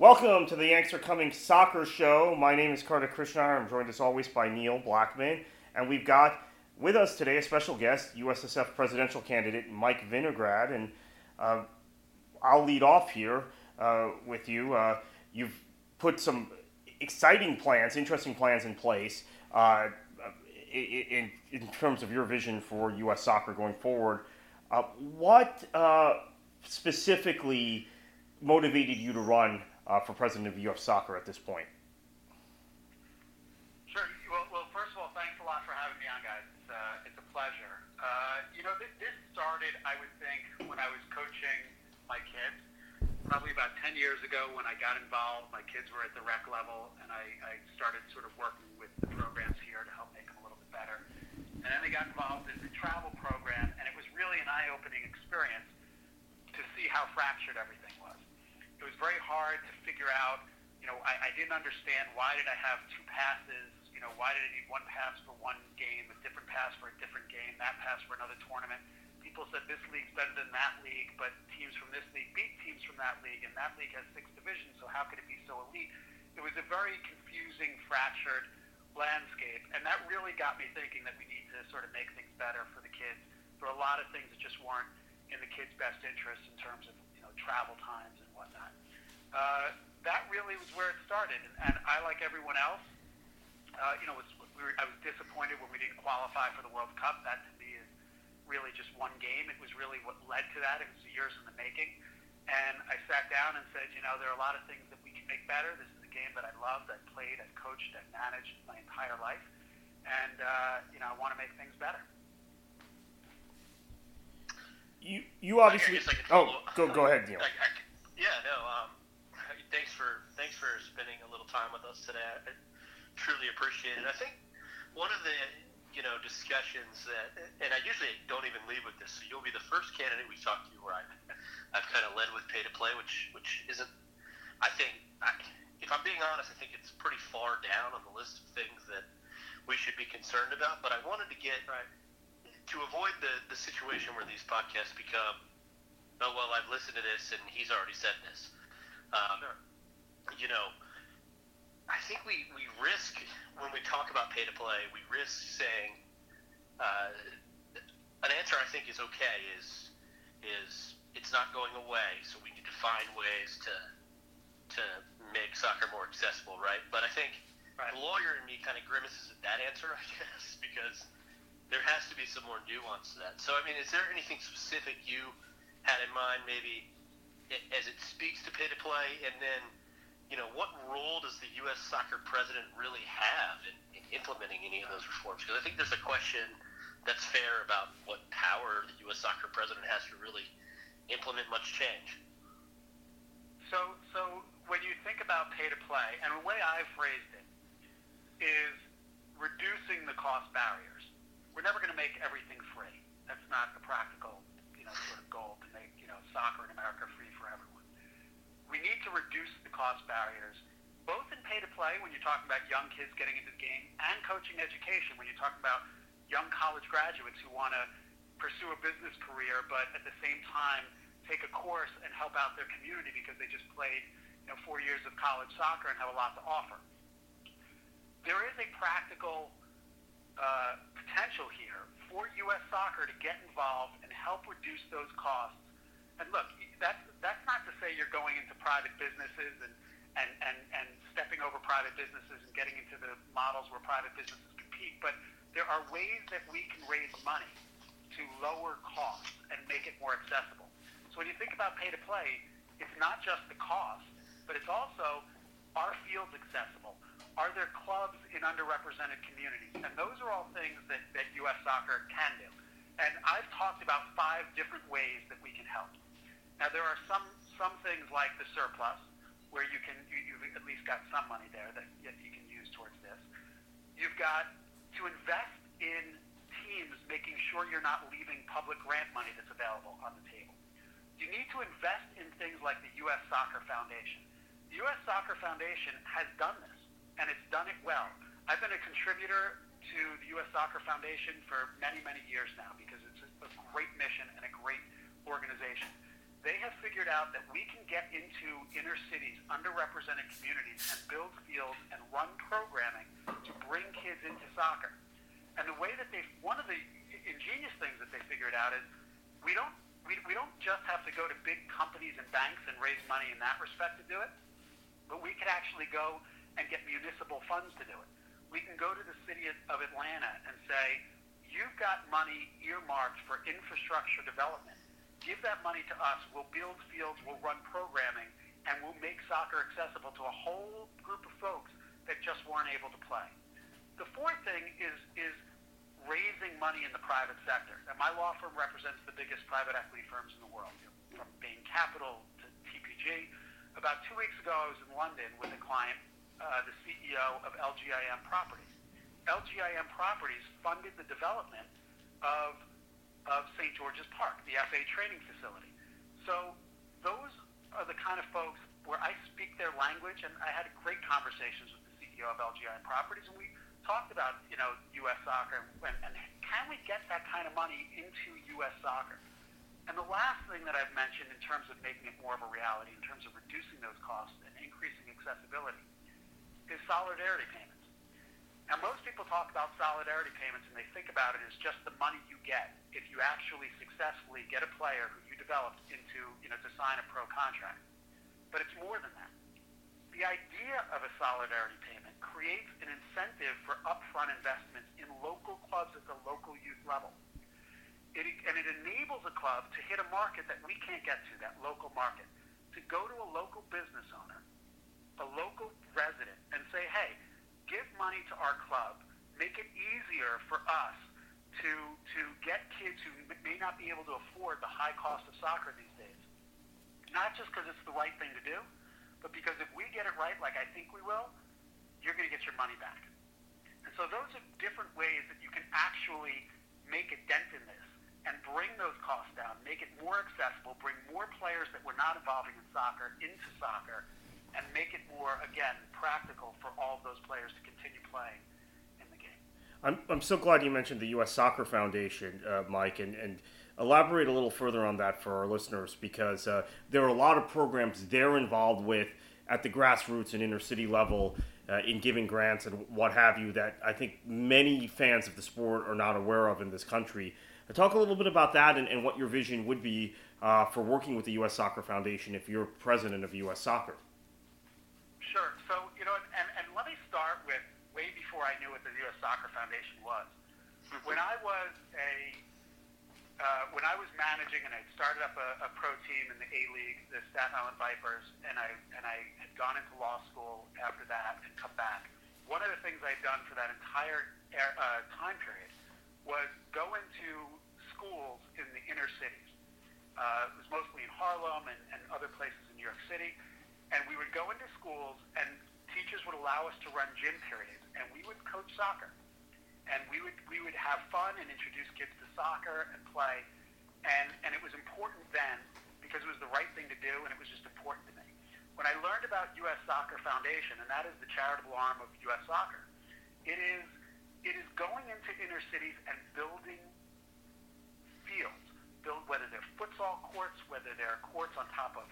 Welcome to the Yanks Are Coming Soccer Show. My name is Kartik Krishnaiyer. I'm joined as always by Neil Blackman. And we've got with us today a special guest, USSF presidential candidate Mike Winograd. And uh, I'll lead off here uh, with you. Uh, you've put some exciting plans, interesting plans in place uh, in, in terms of your vision for U.S. soccer going forward. Uh, what uh, specifically motivated you to run uh, for president of U.S. Soccer at this point? Sure. Well, well, first of all, thanks a lot for having me on, guys. It's, uh, it's a pleasure. Uh, you know, this, this started, I would think, when I was coaching my kids. Probably about 10 years ago when I got involved, my kids were at the rec level, and I, I started sort of working with the programs here to help make them a little bit better. And then they got involved in the travel program, and it was really an eye-opening experience to see how fractured everything very hard to figure out, you know, I, I didn't understand why did I have two passes, you know, why did I need one pass for one game, a different pass for a different game, that pass for another tournament. People said this league's better than that league, but teams from this league beat teams from that league, and that league has six divisions, so how could it be so elite? It was a very confusing, fractured landscape, and that really got me thinking that we need to sort of make things better for the kids. There were a lot of things that just weren't in the kids' best interest in terms of you know travel times and whatnot. Uh, that really was where it started, and, and I, like everyone else, uh, you know, was, we were, I was disappointed when we didn't qualify for the World Cup. That to me is really just one game. It was really what led to that. It was years in the making. And I sat down and said, you know, there are a lot of things that we can make better. This is a game that I loved, I've played, I've coached, I've managed my entire life. And, uh, you know, I want to make things better. You, you obviously. I I oh, go go ahead, Neil. I, I, yeah, no. Um, thanks for thanks for spending a little time with us today. I truly appreciate it. I think one of the you know discussions that, and I usually don't even lead with this. So you'll be the first candidate we talk to where I, I've kind of led with pay to play, which which isn't. I think, I, if I'm being honest, I think it's pretty far down on the list of things that we should be concerned about. But I wanted to get right to avoid the, the situation where these podcasts become, oh, well, I've listened to this and he's already said this. Um. You know, I think we, we risk, when we talk about pay to play, we risk saying, uh, an answer I think is okay is, is it's not going away, so we need to find ways to, to make soccer more accessible, right? But I think right. the lawyer in me kind of grimaces at that answer, I guess, because – there has to be some more nuance to that. So, I mean, is there anything specific you had in mind, maybe as it speaks to pay to play, and then, you know, what role does the U.S. soccer president really have in, in implementing any of those reforms? Because I think there's a question that's fair about what power the U.S. soccer president has to really implement much change. So, so when you think about pay to play, and the way I've phrased it is reducing the cost barriers we're never going to make everything free. That's not the practical, you know, sort of goal to make, you know, soccer in America free. We need to reduce the cost barriers, both in pay to play when you're talking about young kids getting into the game, and coaching education when you're talking about young college graduates who want to pursue a business career, but at the same time take a course and help out their community because they just played, you know, four years of college soccer and have a lot to offer. There is a practical uh, potential here for U.S. soccer to get involved and help reduce those costs. And look, that's that's not say you're going into private businesses and and, and, and stepping over private businesses and getting into the models where private businesses compete, but there are ways that we can raise money to lower costs and make it more accessible. So when you think about pay to play, it's not just the cost, but it's also are fields accessible? Are there clubs in underrepresented communities? And those are all things that, that U.S. soccer can do. And I've talked about five different ways that we can help. Now there are some some things like the surplus, where you can you, you've at least got some money there that you can use towards this. You've got to invest in teams, making sure you're not leaving public grant money that's available on the table. You need to invest in things like the U.S. Soccer Foundation. The U.S. Soccer Foundation has done this, and it's done it well. I've been a contributor to the U.S. Soccer Foundation for many, many years now because it's a, a great mission and a great organization they have figured out that we can get into inner cities, underrepresented communities, and build fields and run programming to bring kids into soccer. And the way that they, one of the ingenious things that they figured out is we don't, we, we don't just have to go to big companies and banks and raise money in that respect to do it, but we can actually go and get municipal funds to do it. We can go to the city of Atlanta and say, you've got money earmarked for infrastructure development Give that money to us. We'll build fields, we'll run programming, and we'll make soccer accessible to a whole group of folks that just weren't able to play. The fourth thing is is raising money in the private sector. And my law firm represents the biggest private equity firms in the world, from Bain Capital to TPG. About two weeks ago, I was in London with a client, uh, the CEO of LGIM Properties. LGIM Properties funded the development of of St. George's Park, the FA training facility. So those are the kind of folks where I speak their language, and I had great conversations with the CEO of LGI Properties, and we talked about you know U.S. soccer and, and can we get that kind of money into U.S. soccer. And the last thing that I've mentioned in terms of making it more of a reality, in terms of reducing those costs and increasing accessibility, is solidarity payments. Now, most people talk about solidarity payments and they think about it as just the money you get if you actually successfully get a player who you developed into, you know, to sign a pro contract. But it's more than that. The idea of a solidarity payment creates an incentive for upfront investments in local clubs at the local youth level. It, and it enables a club to hit a market that we can't get to, that local market, to go to a local business owner, a local resident, and say, hey, give money to our club, make it easier for us to to get kids who may not be able to afford the high cost of soccer these days. Not just because it's the right thing to do, but because if we get it right, like I think we will, you're going to get your money back. And so those are different ways that you can actually make a dent in this and bring those costs down, make it more accessible, bring more players that were not involving in soccer into soccer, and make it more, again, practical for all of those players to continue playing in the game. I'm, I'm so glad you mentioned the U.S. Soccer Foundation, uh, Mike, and, and elaborate a little further on that for our listeners because uh, there are a lot of programs they're involved with at the grassroots and inner city level uh, in giving grants and what have you that I think many fans of the sport are not aware of in this country. Uh, talk a little bit about that and, and what your vision would be uh, for working with the U.S. Soccer Foundation if you're president of U.S. Soccer. Sure. So, you know, and, and let me start with way before I knew what the U.S. Soccer Foundation was. When I was a uh, when I was managing and I started up a, a pro team in the A League, the Staten Island Vipers, and I and I had gone into law school after that and come back. One of the things I'd done for that entire uh, time period was go into schools in the inner cities. Uh, it was mostly in Harlem and, and other places in New York City and we would go into schools, and teachers would allow us to run gym periods, and we would coach soccer, and we would we would have fun and introduce kids to soccer and play, and and it was important then because it was the right thing to do, and it was just important to me. When I learned about U.S. Soccer Foundation, and that is the charitable arm of U.S. Soccer, it is it is going into inner cities and building fields, build whether they're futsal courts, whether they're courts on top of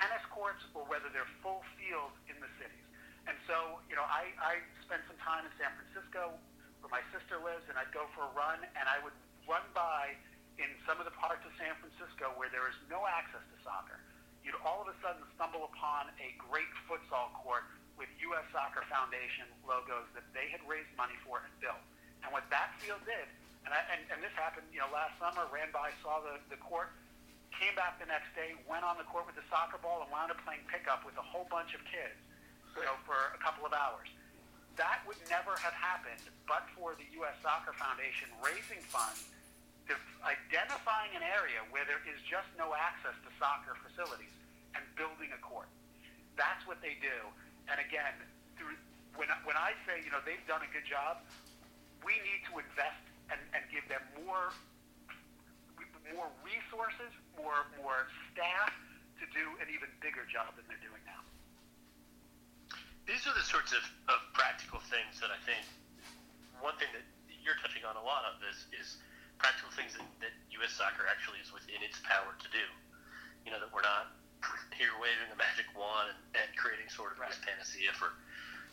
tennis courts or whether they're full fields in the cities. And so, you know, I, I spent some time in San Francisco where my sister lives, and I'd go for a run, and I would run by in some of the parts of San Francisco where there is no access to soccer. You'd all of a sudden stumble upon a great futsal court with U.S. Soccer Foundation logos that they had raised money for and built. And what that field did, and, I, and, and this happened, you know, last summer, ran by, saw the, the court, came back the next day, went on the court with the soccer ball, and wound up playing pickup with a whole bunch of kids, you know, for a couple of hours. That would never have happened but for the U.S. Soccer Foundation raising funds identifying an area where there is just no access to soccer facilities and building a court. That's what they do. And again, through, when, when I say, you know, they've done a good job, we need to invest and, and give them more more resources, more more staff to do an even bigger job than they're doing now. These are the sorts of, of practical things that I think one thing that you're touching on a lot of is is practical things that, that U.S. soccer actually is within its power to do. You know that we're not here waving a magic wand and, and creating sort of right. this panacea for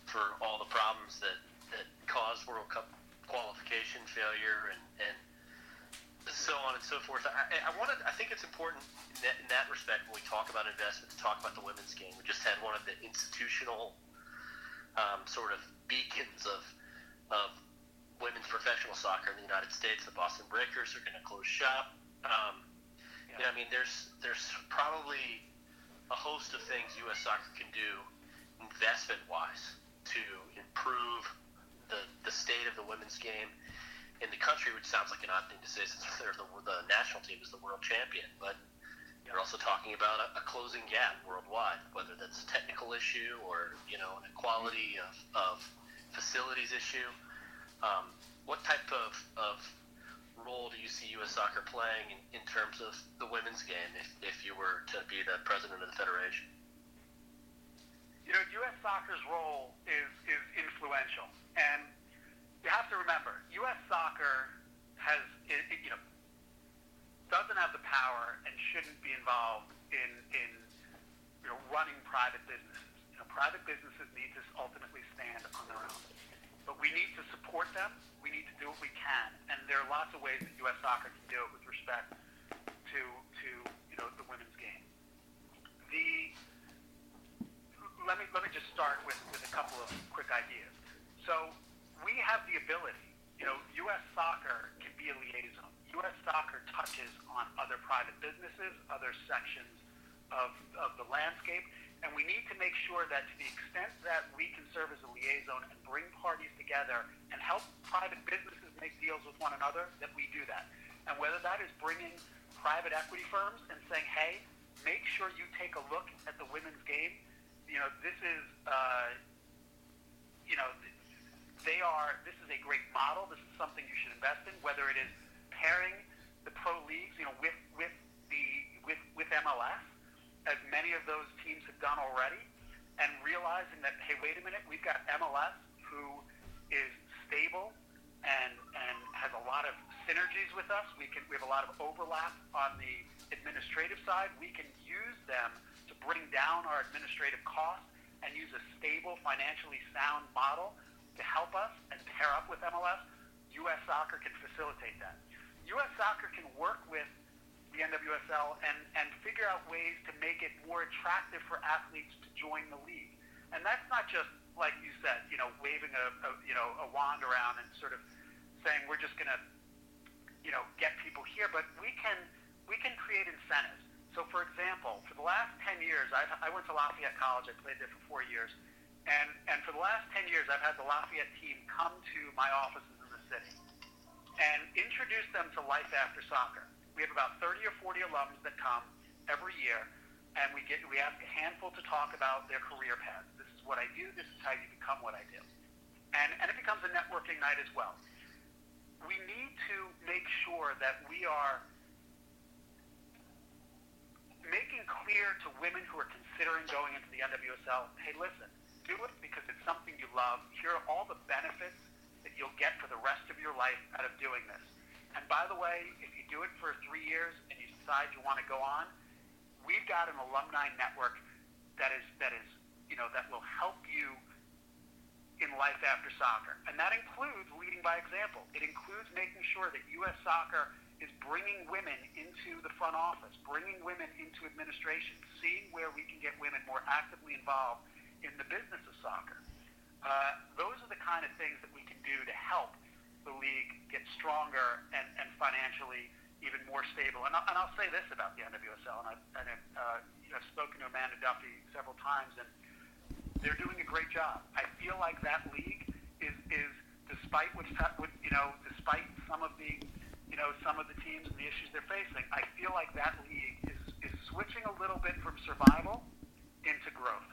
for all the problems that that cause World Cup qualification failure and, and so on and so forth. I, I wanted, I think it's important in that, in that respect when we talk about investment to talk about the women's game. We just had one of the institutional um, sort of beacons of of women's professional soccer in the United States. The Boston Breakers are going to close shop. Um, yeah. you know, I mean, there's there's probably a host of things U.S. soccer can do investment wise to improve the, the state of the women's game in the country, which sounds like an odd thing to say since they're the, the national team is the world champion. But you're also talking about a, a closing gap worldwide, whether that's a technical issue or you know an equality of, of facilities issue. Um, what type of, of role do you see U.S. soccer playing in, in terms of the women's game if, if you were to be the president of the federation? You know, U.S. soccer's role is, is influential. And you have to remember, U.S. soccer has, it, it, you know, doesn't have the power and shouldn't be involved in, in you know, running private businesses. You know, private businesses need to ultimately stand on their own. But we need to support them. We need to do what we can. And there are lots of ways that U.S. soccer can do it with respect to, to you know, the women's game. The, let, me, let me just start with, with a couple of quick ideas. So we have the ability, you know, U.S. soccer can be a liaison. U.S. soccer touches on other private businesses, other sections of, of the landscape, and we need to make sure that to the extent that we can serve as a liaison and bring parties together and help private businesses make deals with one another, that we do that. And whether that is bringing private equity firms and saying, hey, make sure you take a look at the women's game. You know, this is, uh, you know, they are, this is a great model. This is something you should invest in, whether it is pairing the pro leagues, you know, with, with the, with, with MLS, as many of those teams have done already, and realizing that, hey, wait a minute, we've got MLS who is stable and, and has a lot of synergies with us. We, can, we have a lot of overlap on the administrative side. We can use them to bring down our administrative costs and use a stable, financially sound model help us and pair up with MLS, U.S. Soccer can facilitate that. U.S. Soccer can work with the NWSL and, and figure out ways to make it more attractive for athletes to join the league. And that's not just like you said, you know, waving a, a you know a wand around and sort of saying we're just going to you know get people here, but we can we can create incentives. So, for example, for the last 10 years, I've, I went to Lafayette College. I played there for four years. And, and for the last 10 years, I've had the Lafayette team come to my offices in the city and introduce them to life after soccer. We have about 30 or 40 alums that come every year, and we, get, we ask a handful to talk about their career paths. This is what I do. This is how you become what I do. And, and it becomes a networking night as well. We need to make sure that we are making clear to women who are considering going into the NWSL, hey, listen, do it because it's something you love. Here are all the benefits that you'll get for the rest of your life out of doing this. And by the way, if you do it for three years and you decide you want to go on, we've got an alumni network that is that is you know that will help you in life after soccer, and that includes leading by example. It includes making sure that U.S. Soccer is bringing women into the front office, bringing women into administration, seeing where we can get women more actively involved in the business of soccer. Uh, those are the kind of things that we can do to help the league get stronger and, and financially even more stable. And, and I'll say this about the NWSL, and I've, and uh, you know, I've spoken to Amanda Duffy several times, and they're doing a great job. I feel like that league is, is despite what's, what, you know, despite some of the you know, some of the teams and the issues they're facing. I feel like that league is, is switching a little bit from survival into growth,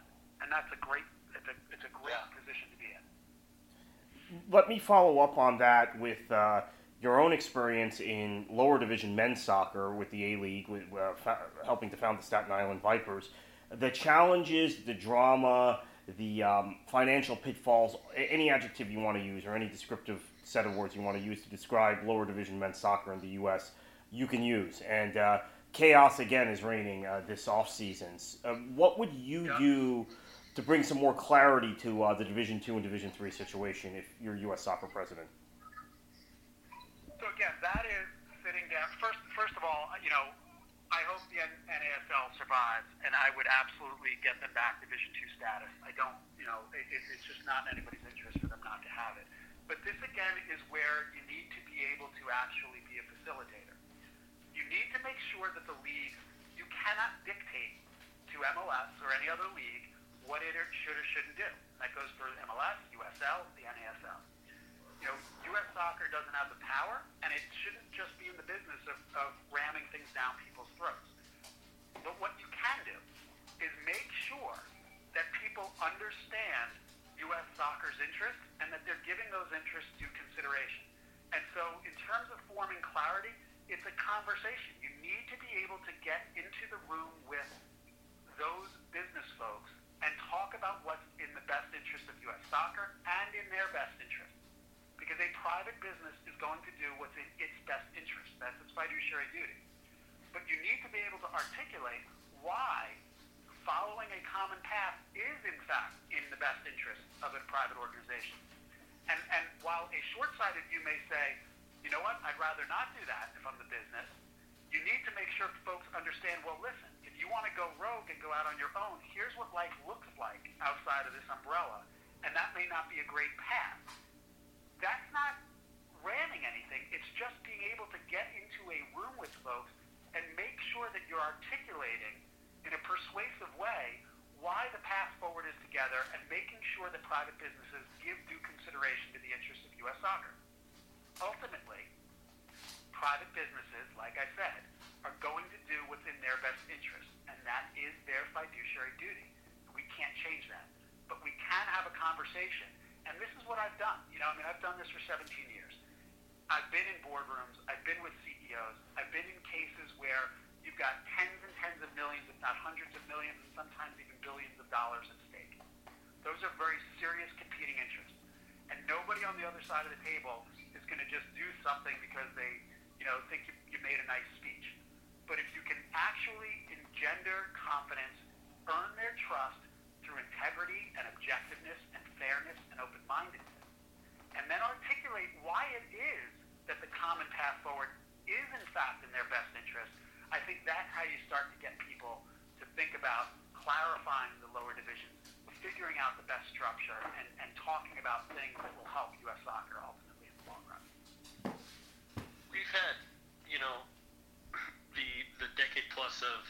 and that's a great it's a it's a great yeah. position to be in. Let me follow up on that with. Uh, your own experience in lower division men's soccer with the A League, uh, fa- helping to found the Staten Island Vipers, the challenges, the drama, the um, financial pitfalls, any adjective you want to use or any descriptive set of words you want to use to describe lower division men's soccer in the U.S., you can use. And uh, chaos again is reigning uh, this off seasons. Uh, what would you yeah. do to bring some more clarity to uh, the Division Two and Division Three situation if you're U.S. soccer president? So again, that is sitting down. First, first of all, you know, I hope the NASL survives, and I would absolutely get them back Division Two status. I don't, you know, it, it's just not in anybody's interest for them not to have it. But this again is where you need to be able to actually be a facilitator. You need to make sure that the league, you cannot dictate to MLS or any other league what it should or shouldn't do. That goes for MLS, USL, the NASL. You know, U.S. soccer doesn't have the power, and it shouldn't just be in the business of, of ramming things down people's throats. But what you can do is make sure that people understand U.S. soccer's interests and that they're giving those interests due consideration. And so, in terms of forming clarity, it's a conversation. You need to be able to get into the room with those business folks and talk about what's in the best interest of U.S. soccer and in their best interest. Because a private business is going to do what's in its best interest. That's its fiduciary duty. But you need to be able to articulate why following a common path is, in fact, in the best interest of a private organization. And, and while a short-sighted view may say, you know what, I'd rather not do that if I'm the business, you need to make sure folks understand, well, listen, you want to go rogue and go out on your own, here's what life looks like outside of this umbrella, and that may not be a great path. That's not ramming anything. It's just being able to get into a room with folks and make sure that you're articulating in a persuasive way why the path forward is together and making sure that private businesses give due consideration to the interests of U.S. soccer. Ultimately, private businesses, like I said, are going to do what's in their best interest, and that is their fiduciary duty. We can't change that. But we can have a conversation, and this is what I've done. You know, I mean, I've done this for 17 years. I've been in boardrooms, I've been with CEOs, I've been in cases where you've got tens and tens of millions, if not hundreds of millions, and sometimes even billions of dollars at stake. Those are very serious competing interests. And nobody on the other side of the table is going to just do something because they, you know, think you, you made a nice speech. But if you can actually engender confidence, earn their trust through integrity and fairness and open-mindedness, and then articulate why it is that the common path forward is in fact in their best interest, I think that's how you start to get people to think about clarifying the lower divisions, figuring out the best structure, and, and talking about things that will help U.S. soccer ultimately in the long run. We've had, you know, the the decade plus of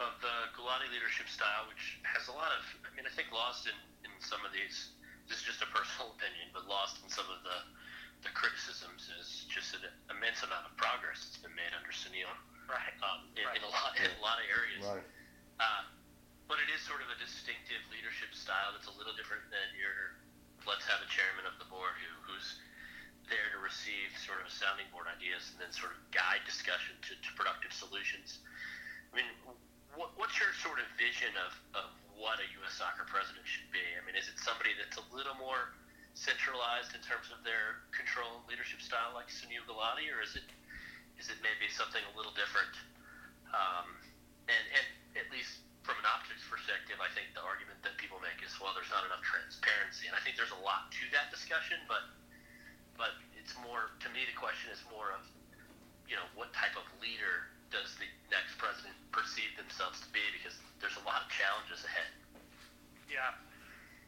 of the Gulati leadership style, which has a lot of, I mean, I think lost in, in some of these. This is just a personal opinion, but lost in some of the the criticisms is just an immense amount of progress that's been made under Sunil right. Um, in, right. in, a lot in a lot of areas. Right. Uh, but it is sort of a distinctive leadership style that's a little different than your let's have a chairman of the board who, who's there to receive sort of sounding board ideas and then sort of guide discussion to, to productive solutions. I mean, what, what's your sort of vision of, of what a U.S. soccer president should be? I mean, is it somebody that's a little more centralized in terms of their control and leadership style like Sunil Gulati, or is it is it maybe something a little different? Um, and, and at least from an optics perspective, I think the argument that people make is, well, there's not enough transparency, and I think there's a lot to that discussion. But but it's more to me. The question is more of you know what type of leader does the next president perceive themselves to be? Because there's a lot of challenges ahead. Yeah.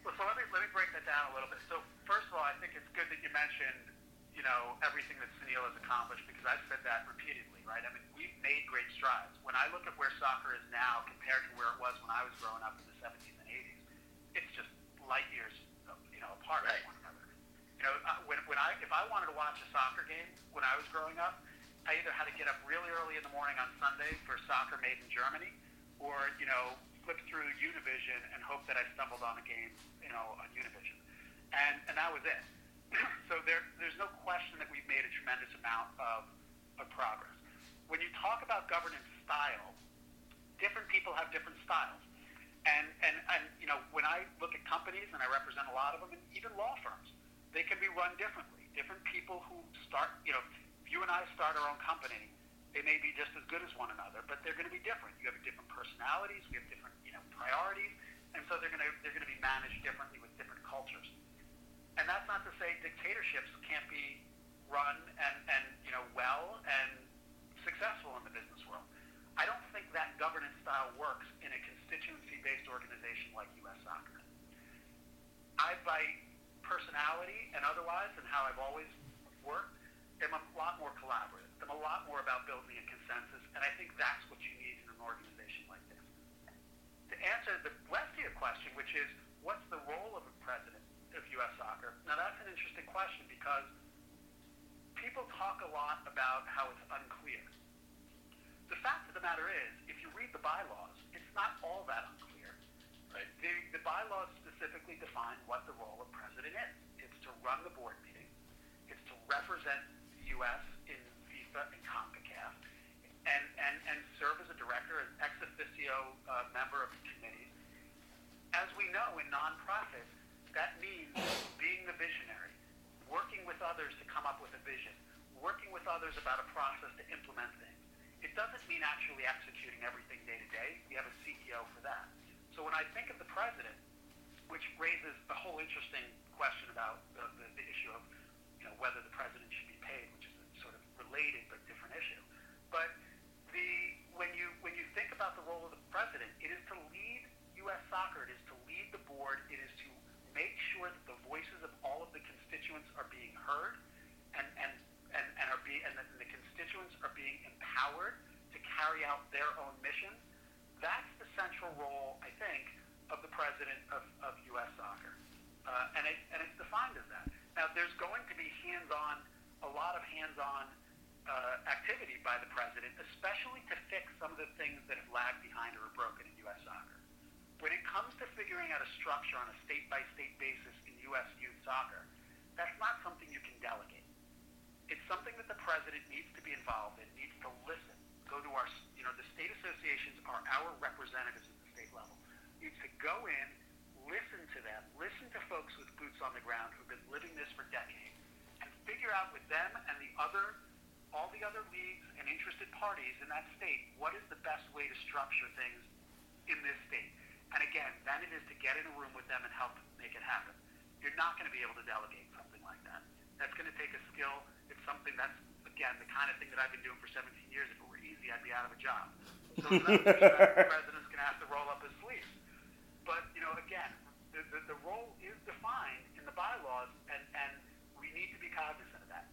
Well, so let me let me break that down a little bit. So first of all, I think it's good that you mentioned you know, everything that Sunil has accomplished because I've said that repeatedly, right? I mean, we've made great strides. When I look at where soccer is now compared to where it was when I was growing up in the 70s and 80s, it's just light years, you know, apart right. from one another. You know, uh, when, when I if I wanted to watch a soccer game, when I was growing up, I either had to get up really early in the morning on Sunday for soccer made in Germany, or you know, flip through Univision and hope that I stumbled on a game, you know, on Univision, and and that was it. so there, there's no question that we've made a tremendous amount of, of progress. When you talk about governance style, different people have different styles. And, and, and, you know, when I look at companies, and I represent a lot of them, and even law firms, they can be run differently. Different people who start, you know, if you and I start our own company, they may be just as good as one another, but they're going to be different. You have different personalities, we have different, you know, priorities, and so they're going to they're going to be managed differently with different cultures. And that's not to say dictatorships can't be run and, and you know well and successful in the business world. I don't think that governance style works in a constituency-based organization like U.S. Soccer. I, by personality and otherwise, and how I've always worked, am a lot more collaborative. I'm a lot more about building a consensus, and I think that's what you need in an organization like this. To answer the rest of your question, which is, what's the role of a president of U.S. Soccer? Now, that's an interesting question because people talk a lot about how it's unclear. The fact of the matter is, if you read the bylaws, it's not all that unclear. Right? The, the bylaws specifically define what the role of president is. It's to run the board meeting. It's to represent the U.S. in FIFA and CONCACAF, and, and, and serve as a director, an ex officio uh, member of we know in nonprofits, that means being the visionary, working with others to come up with a vision, working with others about a process to implement things it doesn't mean actually executing everything day to day. We have a CEO for that. So when I think of the president, which raises a whole interesting question about the, the, the issue of you know, whether the president should be paid, which is a sort of related but different issue. But the, when, you, when you think about the role of the president, it is to lead U.S. soccer. It is to lead the board. It is to make sure that the voices of all of the constituents are being heard and, and, and, and, are be, and the, the constituents are being empowered to carry out their own mission. That's the central role, I think, of the president of, of U.S. Soccer. Uh, and, it, and it's defined as that. Now, there's going to be hands-on, a lot of hands-on uh, activity by the president, especially to fix some of the things that have lagged behind or are broken in U.S. soccer. When it comes to figuring out a structure on a state-by-state basis in U.S. youth soccer, that's not something you can delegate. It's something that the president needs to be involved in, needs to listen, go to our, you know, the state associations are our representatives at the state level. Needs to go in, listen to them, listen to folks with boots on the ground who've been living this for decades, and figure out with them and the other, all the other leagues and interested parties in that state, what is the best way to structure things in this state. And again, then it is to get in a room with them and help make it happen. You're not going to be able to delegate something like that. That's going to take a skill something that's, again, the kind of thing that I've been doing for 17 years. If it were easy, I'd be out of a job. So the president's going to have to roll up his sleeves. But, you know, again, the, the, the role is defined in the bylaws, and, and we need to be cognizant of that.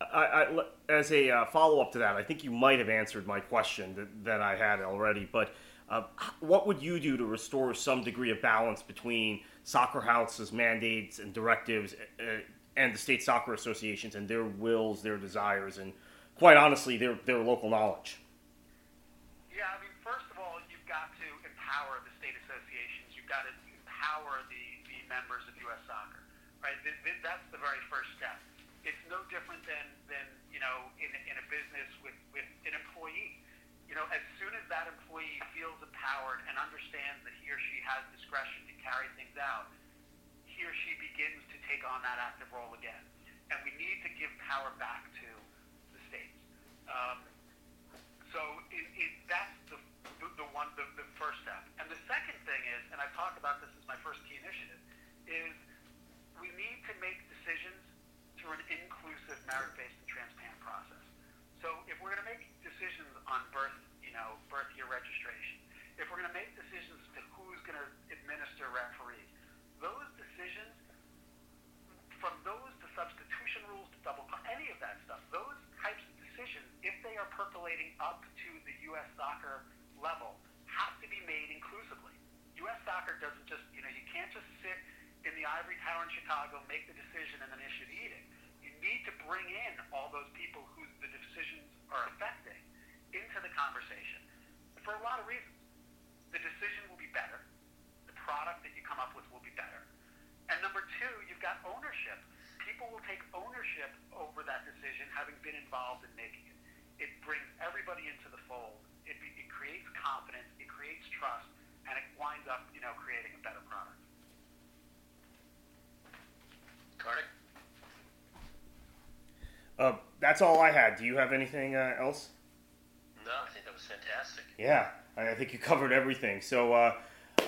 I, I, as a uh, follow up to that, I think you might have answered my question that, that I had already, but uh, what would you do to restore some degree of balance between Soccer House's mandates and directives uh, and the state soccer associations and their wills, their desires, and quite honestly, their their local knowledge. Yeah, I mean, first of all, you've got to empower the state associations. You've got to empower the, the members of U.S. Soccer, right? That's the very first step. It's no different than, than you know, in, in a business with, with an employee. You know, as soon as that employee feels empowered and understands that he or she has discretion to carry things out, he or she begins to take on that active role again. And we need to give power back to the states. Um, so it, it, that's the, the, the one, the, the first step. And the second thing is, and I've talked about this as my first key initiative, is we need to make decisions through an inclusive, merit-based, and transparent process. So if we're going to make decisions on birth, you know, birth year registration, if we're going to make decisions to who's going to administer referees, those decisions, from those to substitution rules to double, any of that stuff, those types of decisions, if they are percolating up to the U.S. soccer level, have to be made inclusively. U.S. soccer doesn't just, you know, you can't just sit in the ivory tower in Chicago, make the decision, and then issue the edict. You need to bring in all for a lot of reasons. The decision will be better. The product that you come up with will be better. And number two, you've got ownership. People will take ownership over that decision, having been involved in making it. It brings everybody into the fold. It, it creates confidence. It creates trust, and it winds up, you know, creating a better product. Kartik? Uh, that's all I had. Do you have anything uh, else? No, I think that was fantastic. Yeah, I I think you covered everything. So, uh,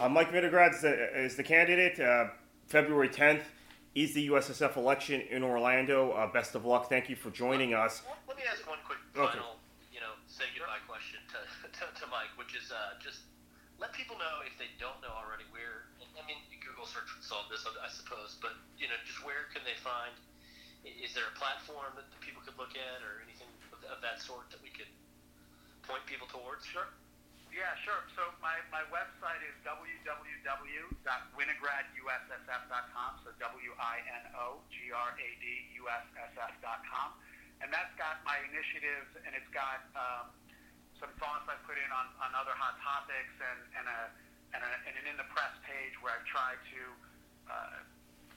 uh, Mike Winograd is the, is the candidate. Uh, February 10th is the USSF election in Orlando. Uh, best of luck. Thank you for joining us. Let me ask one quick Okay. final, you know, say goodbye question to, to, to Mike, which is uh, just let people know if they don't know already where. I mean, Google search would solve this, I suppose, but you know, just where can they find? Is there a platform that people could look at, or anything of, that sort that we could point people towards? Sure. Yeah, sure. So my, my website is www.winogradussf.com. So W-I-N-O-G-R-A-D-U-S-S-F.com. And that's got my initiatives and it's got um, some thoughts I put in on, on other hot topics and, and, a, and, a, and an in the press page where I've tried to uh,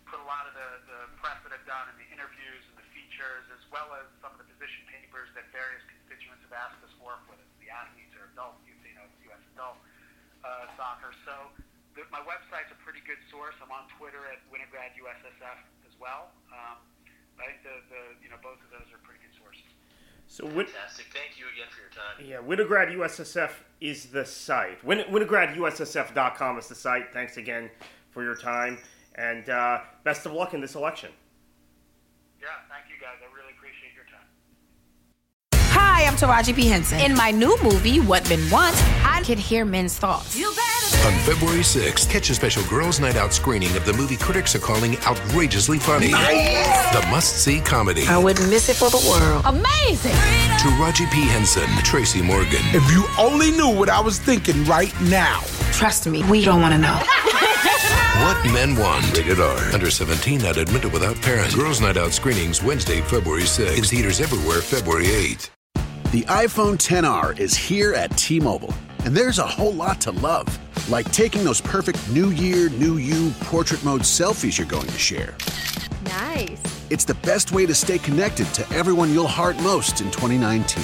put a lot of the, the press I've done and the interviews and the features, as well as some of the position papers that various constituents have asked us for, whether it's the athletes or adult, you know, it's U.S. adult uh, soccer. So the, my website's a pretty good source. I'm on Twitter at Winograd USSF as well. Um, I think the, the, you know, both of those are pretty good sources. So, Win- Fantastic. Thank you again for your time. yeah, Winograd USSF is the site. Win- WinogradUSSF.com is the site. Thanks again for your time. And uh, best of luck in this election. Yeah, thank you guys. I really appreciate your time. Hi, I'm Taraji P. Henson. In my new movie, What Men Want, I can hear men's thoughts. On February 6th, catch a special Girls' Night Out screening of the movie critics are calling outrageously funny. The must-see comedy. I wouldn't miss it for the world. Amazing! Taraji P. Henson, Tracy Morgan, If you only knew what I was thinking right now. Trust me, we don't want to know. What Men Want. Rated R. Under 17, not admitted without parent. Girls' Night Out screenings Wednesday, February 6th. In theaters everywhere, February 8th. The iPhone 10R is here at T Mobile, and there's a whole lot to love. Like taking those perfect New Year, New You portrait mode selfies you're going to share. Nice. It's the best way to stay connected to everyone you'll heart most in 2019.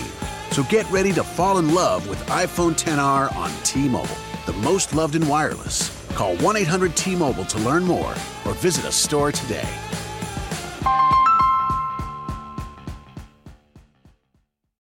So get ready to fall in love with iPhone 10R on T Mobile, the most loved in wireless. Call 1 800 T Mobile to learn more or visit a store today.